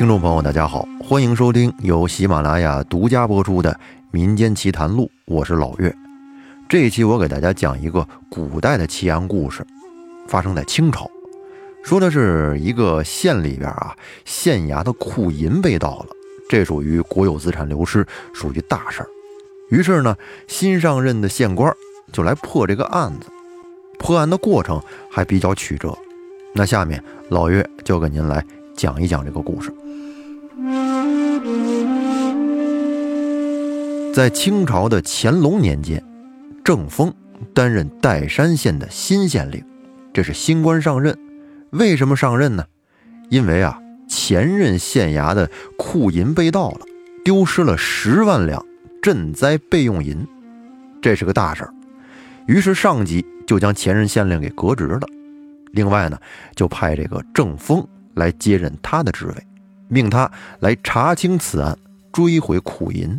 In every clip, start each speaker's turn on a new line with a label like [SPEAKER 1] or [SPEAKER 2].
[SPEAKER 1] 听众朋友，大家好，欢迎收听由喜马拉雅独家播出的《民间奇谈录》，我是老岳。这一期我给大家讲一个古代的奇案故事，发生在清朝，说的是一个县里边啊，县衙的库银被盗了，这属于国有资产流失，属于大事儿。于是呢，新上任的县官就来破这个案子。破案的过程还比较曲折，那下面老岳就给您来讲一讲这个故事。在清朝的乾隆年间，郑丰担任岱山县的新县令，这是新官上任。为什么上任呢？因为啊，前任县衙的库银被盗了，丢失了十万两赈灾备用银，这是个大事儿。于是上级就将前任县令给革职了。另外呢，就派这个郑丰来接任他的职位，命他来查清此案，追回库银。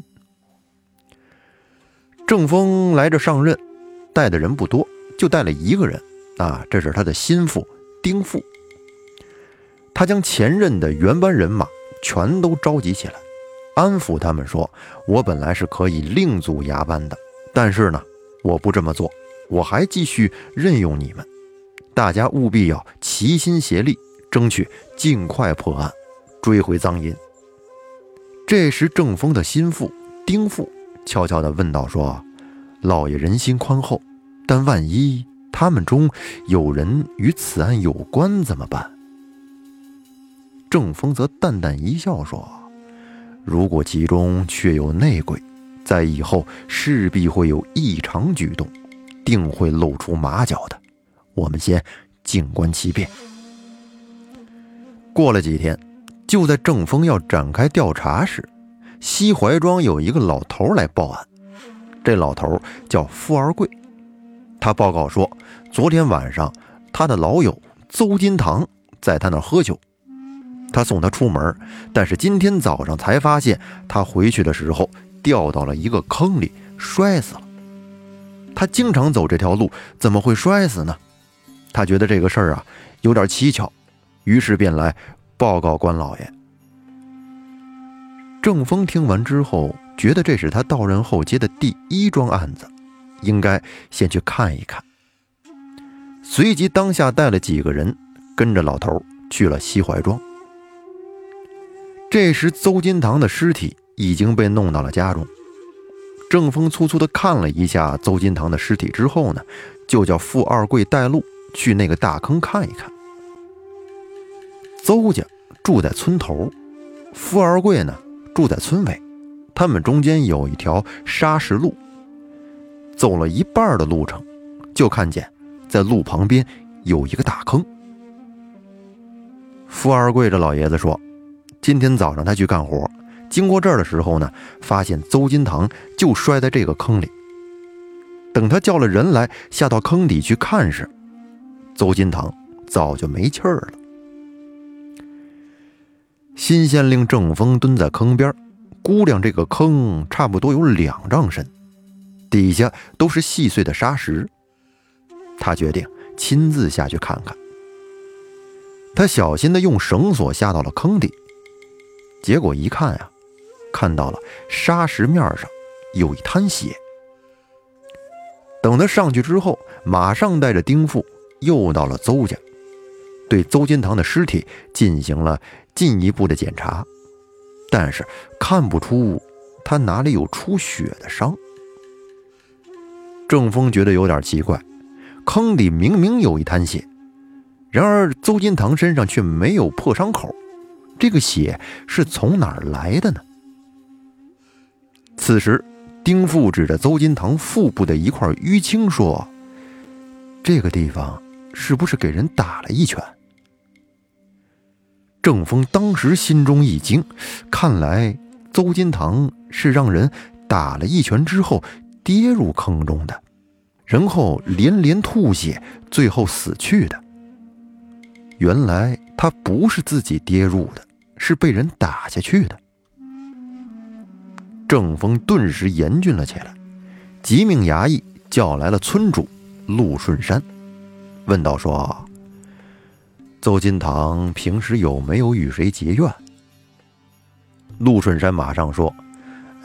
[SPEAKER 1] 郑峰来这上任，带的人不多，就带了一个人啊，这是他的心腹丁富。他将前任的原班人马全都召集起来，安抚他们说：“我本来是可以另组衙班的，但是呢，我不这么做，我还继续任用你们。大家务必要齐心协力，争取尽快破案，追回赃银。”这时，郑峰的心腹丁富。悄悄地问道：“说，老爷人心宽厚，但万一他们中有人与此案有关，怎么办？”郑峰则淡淡一笑说：“如果其中确有内鬼，在以后势必会有异常举动，定会露出马脚的。我们先静观其变。”过了几天，就在郑峰要展开调查时，西怀庄有一个老头来报案，这老头叫富二贵，他报告说，昨天晚上他的老友邹金堂在他那喝酒，他送他出门，但是今天早上才发现他回去的时候掉到了一个坑里，摔死了。他经常走这条路，怎么会摔死呢？他觉得这个事儿啊有点蹊跷，于是便来报告关老爷。郑峰听完之后，觉得这是他到任后接的第一桩案子，应该先去看一看。随即，当下带了几个人，跟着老头去了西怀庄。这时，邹金堂的尸体已经被弄到了家中。郑峰粗粗的看了一下邹金堂的尸体之后呢，就叫富二贵带路去那个大坑看一看。邹家住在村头，富二贵呢？住在村尾，他们中间有一条沙石路。走了一半的路程，就看见在路旁边有一个大坑。富二贵这老爷子说：“今天早上他去干活，经过这儿的时候呢，发现邹金堂就摔在这个坑里。等他叫了人来下到坑底去看时，邹金堂早就没气儿了。”新县令郑峰蹲在坑边，估量这个坑差不多有两丈深，底下都是细碎的沙石。他决定亲自下去看看。他小心地用绳索下到了坑底，结果一看呀，看到了沙石面上有一滩血。等他上去之后，马上带着丁富又到了邹家，对邹金堂的尸体进行了。进一步的检查，但是看不出他哪里有出血的伤。郑峰觉得有点奇怪，坑里明明有一滩血，然而邹金堂身上却没有破伤口，这个血是从哪儿来的呢？此时，丁富指着邹金堂腹部的一块淤青说：“这个地方是不是给人打了一拳？”郑峰当时心中一惊，看来邹金堂是让人打了一拳之后跌入坑中的，然后连连吐血，最后死去的。原来他不是自己跌入的，是被人打下去的。郑峰顿时严峻了起来，急命衙役叫来了村主陆顺山，问道：“说。”邹金堂平时有没有与谁结怨？陆顺山马上说：“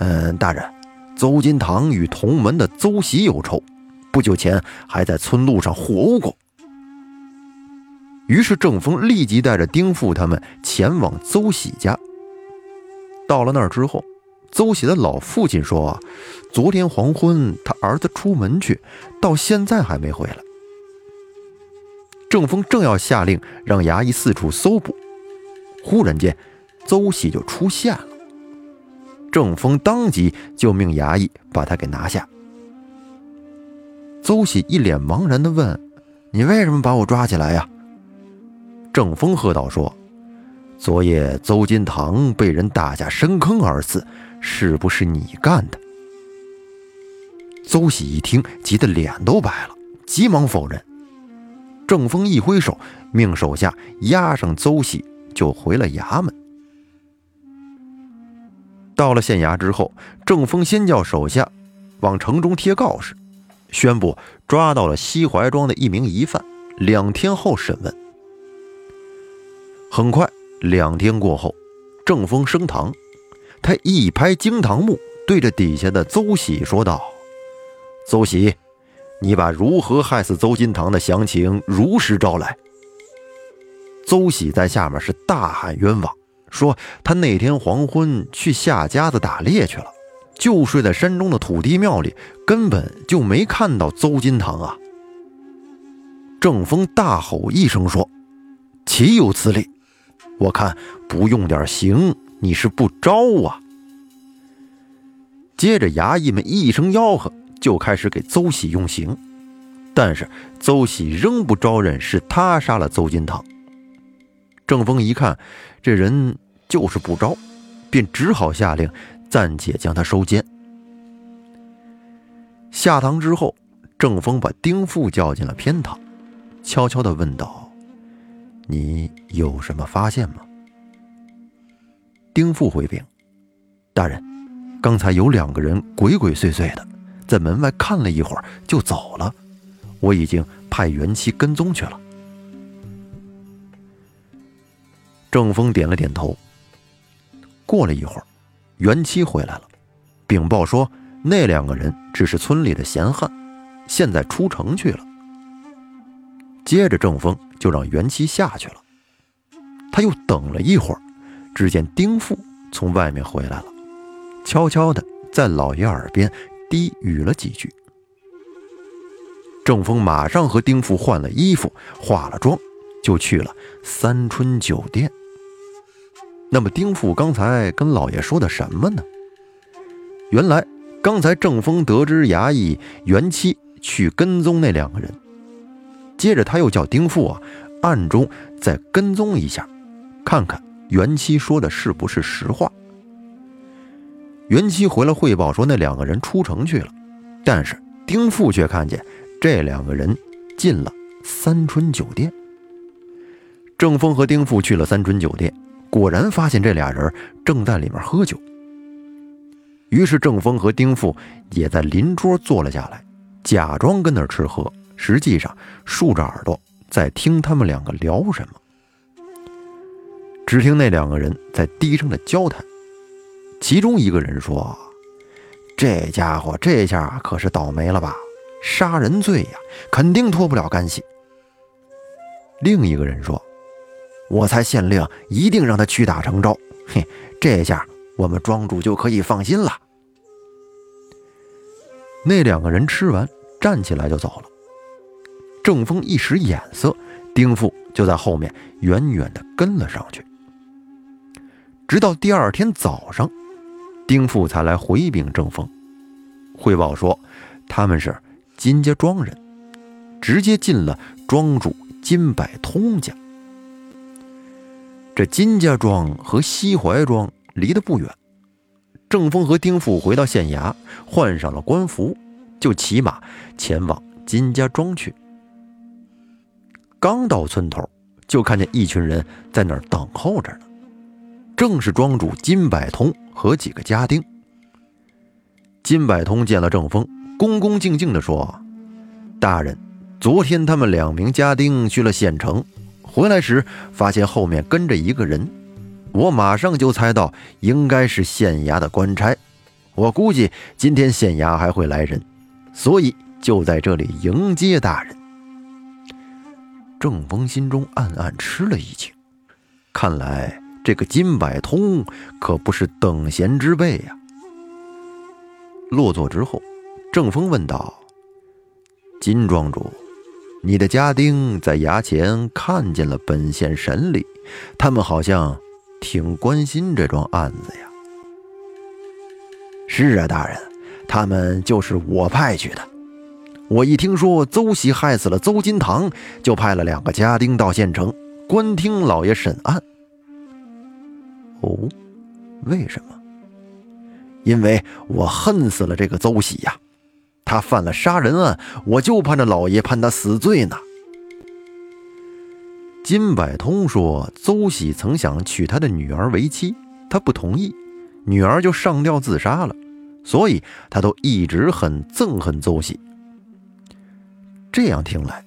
[SPEAKER 1] 嗯，大人，邹金堂与同门的邹喜有仇，不久前还在村路上互殴过。”于是郑峰立即带着丁父他们前往邹喜家。到了那儿之后，邹喜的老父亲说：“昨天黄昏，他儿子出门去，到现在还没回来。”郑峰正要下令让衙役四处搜捕，忽然间，邹喜就出现了。郑峰当即就命衙役把他给拿下。邹喜一脸茫然地问：“你为什么把我抓起来呀？”郑峰喝道：“说，昨夜邹金堂被人打下深坑而死，是不是你干的？”邹喜一听，急得脸都白了，急忙否认。郑峰一挥手，命手下押上邹喜，就回了衙门。到了县衙之后，郑峰先叫手下往城中贴告示，宣布抓到了西怀庄的一名疑犯，两天后审问。很快，两天过后，郑峰升堂，他一拍惊堂木，对着底下的邹喜说道：“邹喜。”你把如何害死邹金堂的详情如实招来。邹喜在下面是大喊冤枉，说他那天黄昏去下家子打猎去了，就睡在山中的土地庙里，根本就没看到邹金堂啊。郑峰大吼一声说：“岂有此理！我看不用点刑，你是不招啊！”接着衙役们一声吆喝。就开始给邹喜用刑，但是邹喜仍不招认是他杀了邹金堂。郑峰一看这人就是不招，便只好下令暂且将他收监。下堂之后，郑峰把丁富叫进了偏堂，悄悄地问道：“你有什么发现吗？”丁富回禀：“大人，刚才有两个人鬼鬼祟祟的。”在门外看了一会儿就走了，我已经派元七跟踪去了。郑峰点了点头。过了一会儿，元七回来了，禀报说那两个人只是村里的闲汉，现在出城去了。接着郑峰就让元七下去了。他又等了一会儿，只见丁富从外面回来了，悄悄的在老爷耳边。低语了几句，郑峰马上和丁父换了衣服，化了妆，就去了三春酒店。那么丁父刚才跟老爷说的什么呢？原来刚才郑峰得知衙役袁七去跟踪那两个人，接着他又叫丁父啊，暗中再跟踪一下，看看袁七说的是不是实话。袁妻回来汇报说，那两个人出城去了，但是丁父却看见这两个人进了三春酒店。郑峰和丁父去了三春酒店，果然发现这俩人正在里面喝酒。于是郑峰和丁父也在邻桌坐了下来，假装跟那儿吃喝，实际上竖着耳朵在听他们两个聊什么。只听那两个人在低声的交谈。其中一个人说：“这家伙这下可是倒霉了吧？杀人罪呀，肯定脱不了干系。”另一个人说：“我猜县令，一定让他屈打成招。嘿，这下我们庄主就可以放心了。”那两个人吃完，站起来就走了。郑峰一使眼色，丁富就在后面远远地跟了上去，直到第二天早上。丁富才来回禀郑峰，汇报说他们是金家庄人，直接进了庄主金百通家。这金家庄和西怀庄离得不远，郑峰和丁富回到县衙，换上了官服，就骑马前往金家庄去。刚到村头，就看见一群人在那儿等候着呢，正是庄主金百通。和几个家丁，金百通见了郑峰，恭恭敬敬地说：“大人，昨天他们两名家丁去了县城，回来时发现后面跟着一个人，我马上就猜到应该是县衙的官差。我估计今天县衙还会来人，所以就在这里迎接大人。郑峰心中暗暗吃了一惊，看来这个金百通可不是等闲之辈呀。落座之后，郑峰问道：“金庄主，你的家丁在衙前看见了本县审理，他们好像挺关心这桩案子呀。”
[SPEAKER 2] 是啊，大人，他们就是我派去的。我一听说邹喜害死了邹金堂，就派了两个家丁到县城观听老爷审案。
[SPEAKER 1] 哦，为什么？
[SPEAKER 2] 因为我恨死了这个邹喜呀！他犯了杀人案，我就盼着老爷判他死罪呢。
[SPEAKER 1] 金百通说，邹喜曾想娶他的女儿为妻，他不同意。女儿就上吊自杀了，所以他都一直很憎恨邹喜。这样听来，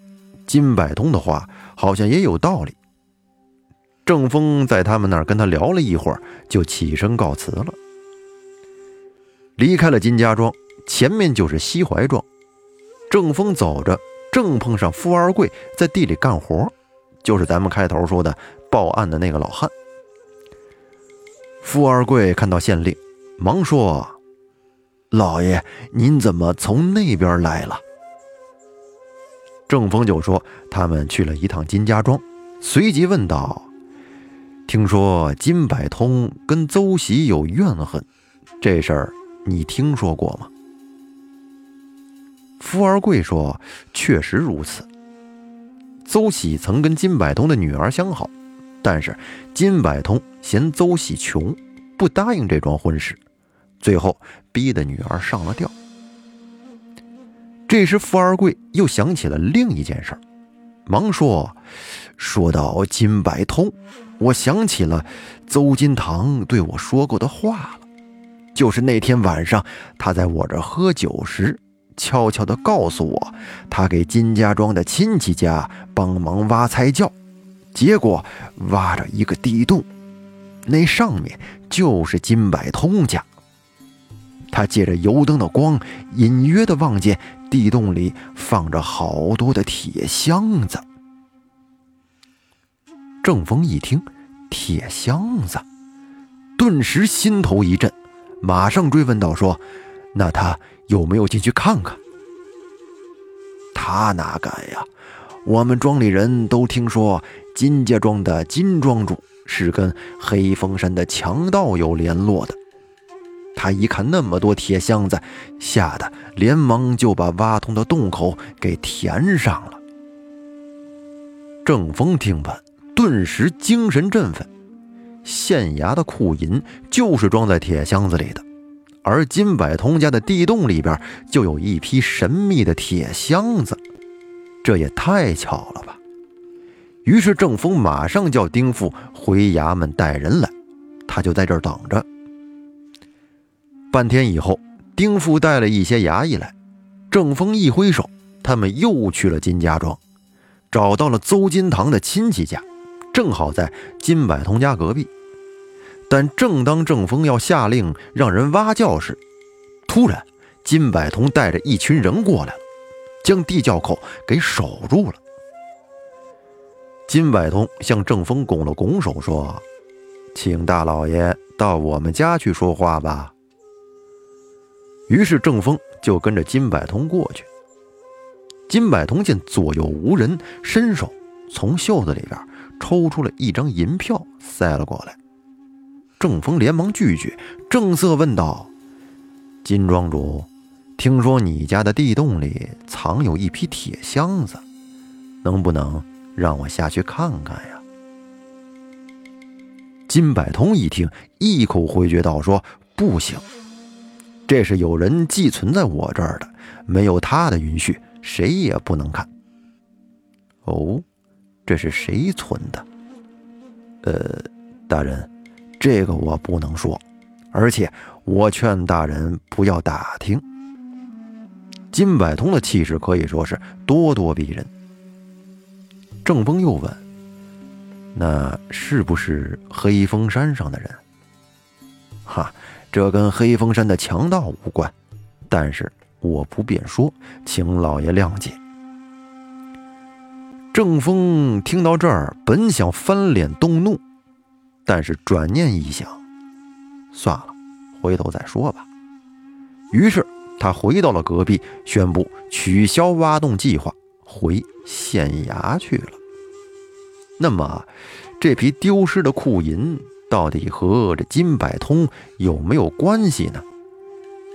[SPEAKER 1] 金百通的话好像也有道理。郑峰在他们那儿跟他聊了一会儿，就起身告辞了，离开了金家庄。前面就是西怀庄。郑峰走着，正碰上富二贵在地里干活，就是咱们开头说的报案的那个老汉。
[SPEAKER 2] 富二贵看到县令，忙说：“老爷，您怎么从那边来了？”
[SPEAKER 1] 郑峰就说：“他们去了一趟金家庄。”随即问道：“听说金百通跟邹喜有怨恨，这事儿你听说过吗？”富二贵说：“确实如此。邹喜曾跟金百通的女儿相好。”但是金百通嫌邹喜穷，不答应这桩婚事，最后逼得女儿上了吊。这时富二贵又想起了另一件事儿，忙说：“说到金百通，我想起了邹金堂对我说过的话了，就是那天晚上他在我这喝酒时，悄悄地告诉我，他给金家庄的亲戚家帮忙挖菜窖。”结果挖着一个地洞，那上面就是金百通家。他借着油灯的光，隐约的望见地洞里放着好多的铁箱子。郑峰一听铁箱子，顿时心头一震，马上追问道：“说，那他有没有进去看看？”
[SPEAKER 2] 他哪敢呀！我们庄里人都听说。金家庄的金庄主是跟黑风山的强盗有联络的。他一看那么多铁箱子，吓得连忙就把挖通的洞口给填上了。
[SPEAKER 1] 郑峰听完，顿时精神振奋。县衙的库银就是装在铁箱子里的，而金百通家的地洞里边就有一批神秘的铁箱子，这也太巧了吧！于是郑峰马上叫丁富回衙门带人来，他就在这儿等着。半天以后，丁富带了一些衙役来，郑峰一挥手，他们又去了金家庄，找到了邹金堂的亲戚家，正好在金百通家隔壁。但正当郑峰要下令让人挖窖时，突然金百通带着一群人过来了，将地窖口给守住了。金百通向郑峰拱了拱手，说：“请大老爷到我们家去说话吧。”于是郑峰就跟着金百通过去。金百通见左右无人，伸手从袖子里边抽出了一张银票，塞了过来。郑峰连忙拒绝，正色问道：“金庄主，听说你家的地洞里藏有一批铁箱子，能不能？”让我下去看看呀！金百通一听，一口回绝道：“说不行，这是有人寄存在我这儿的，没有他的允许，谁也不能看。”哦，这是谁存的？呃，大人，这个我不能说，而且我劝大人不要打听。金百通的气势可以说是咄咄逼人。郑峰又问：“那是不是黑风山上的人？
[SPEAKER 2] 哈，这跟黑风山的强盗无关，但是我不便说，请老爷谅解。
[SPEAKER 1] 郑峰听到这儿，本想翻脸动怒，但是转念一想，算了，回头再说吧。于是他回到了隔壁，宣布取消挖洞计划，回县衙去了。那么，这批丢失的库银到底和这金百通有没有关系呢？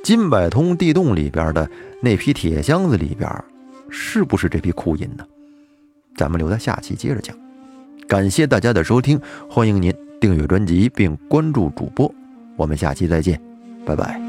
[SPEAKER 1] 金百通地洞里边的那批铁箱子里边，是不是这批库银呢？咱们留在下期接着讲。感谢大家的收听，欢迎您订阅专辑并关注主播。我们下期再见，拜拜。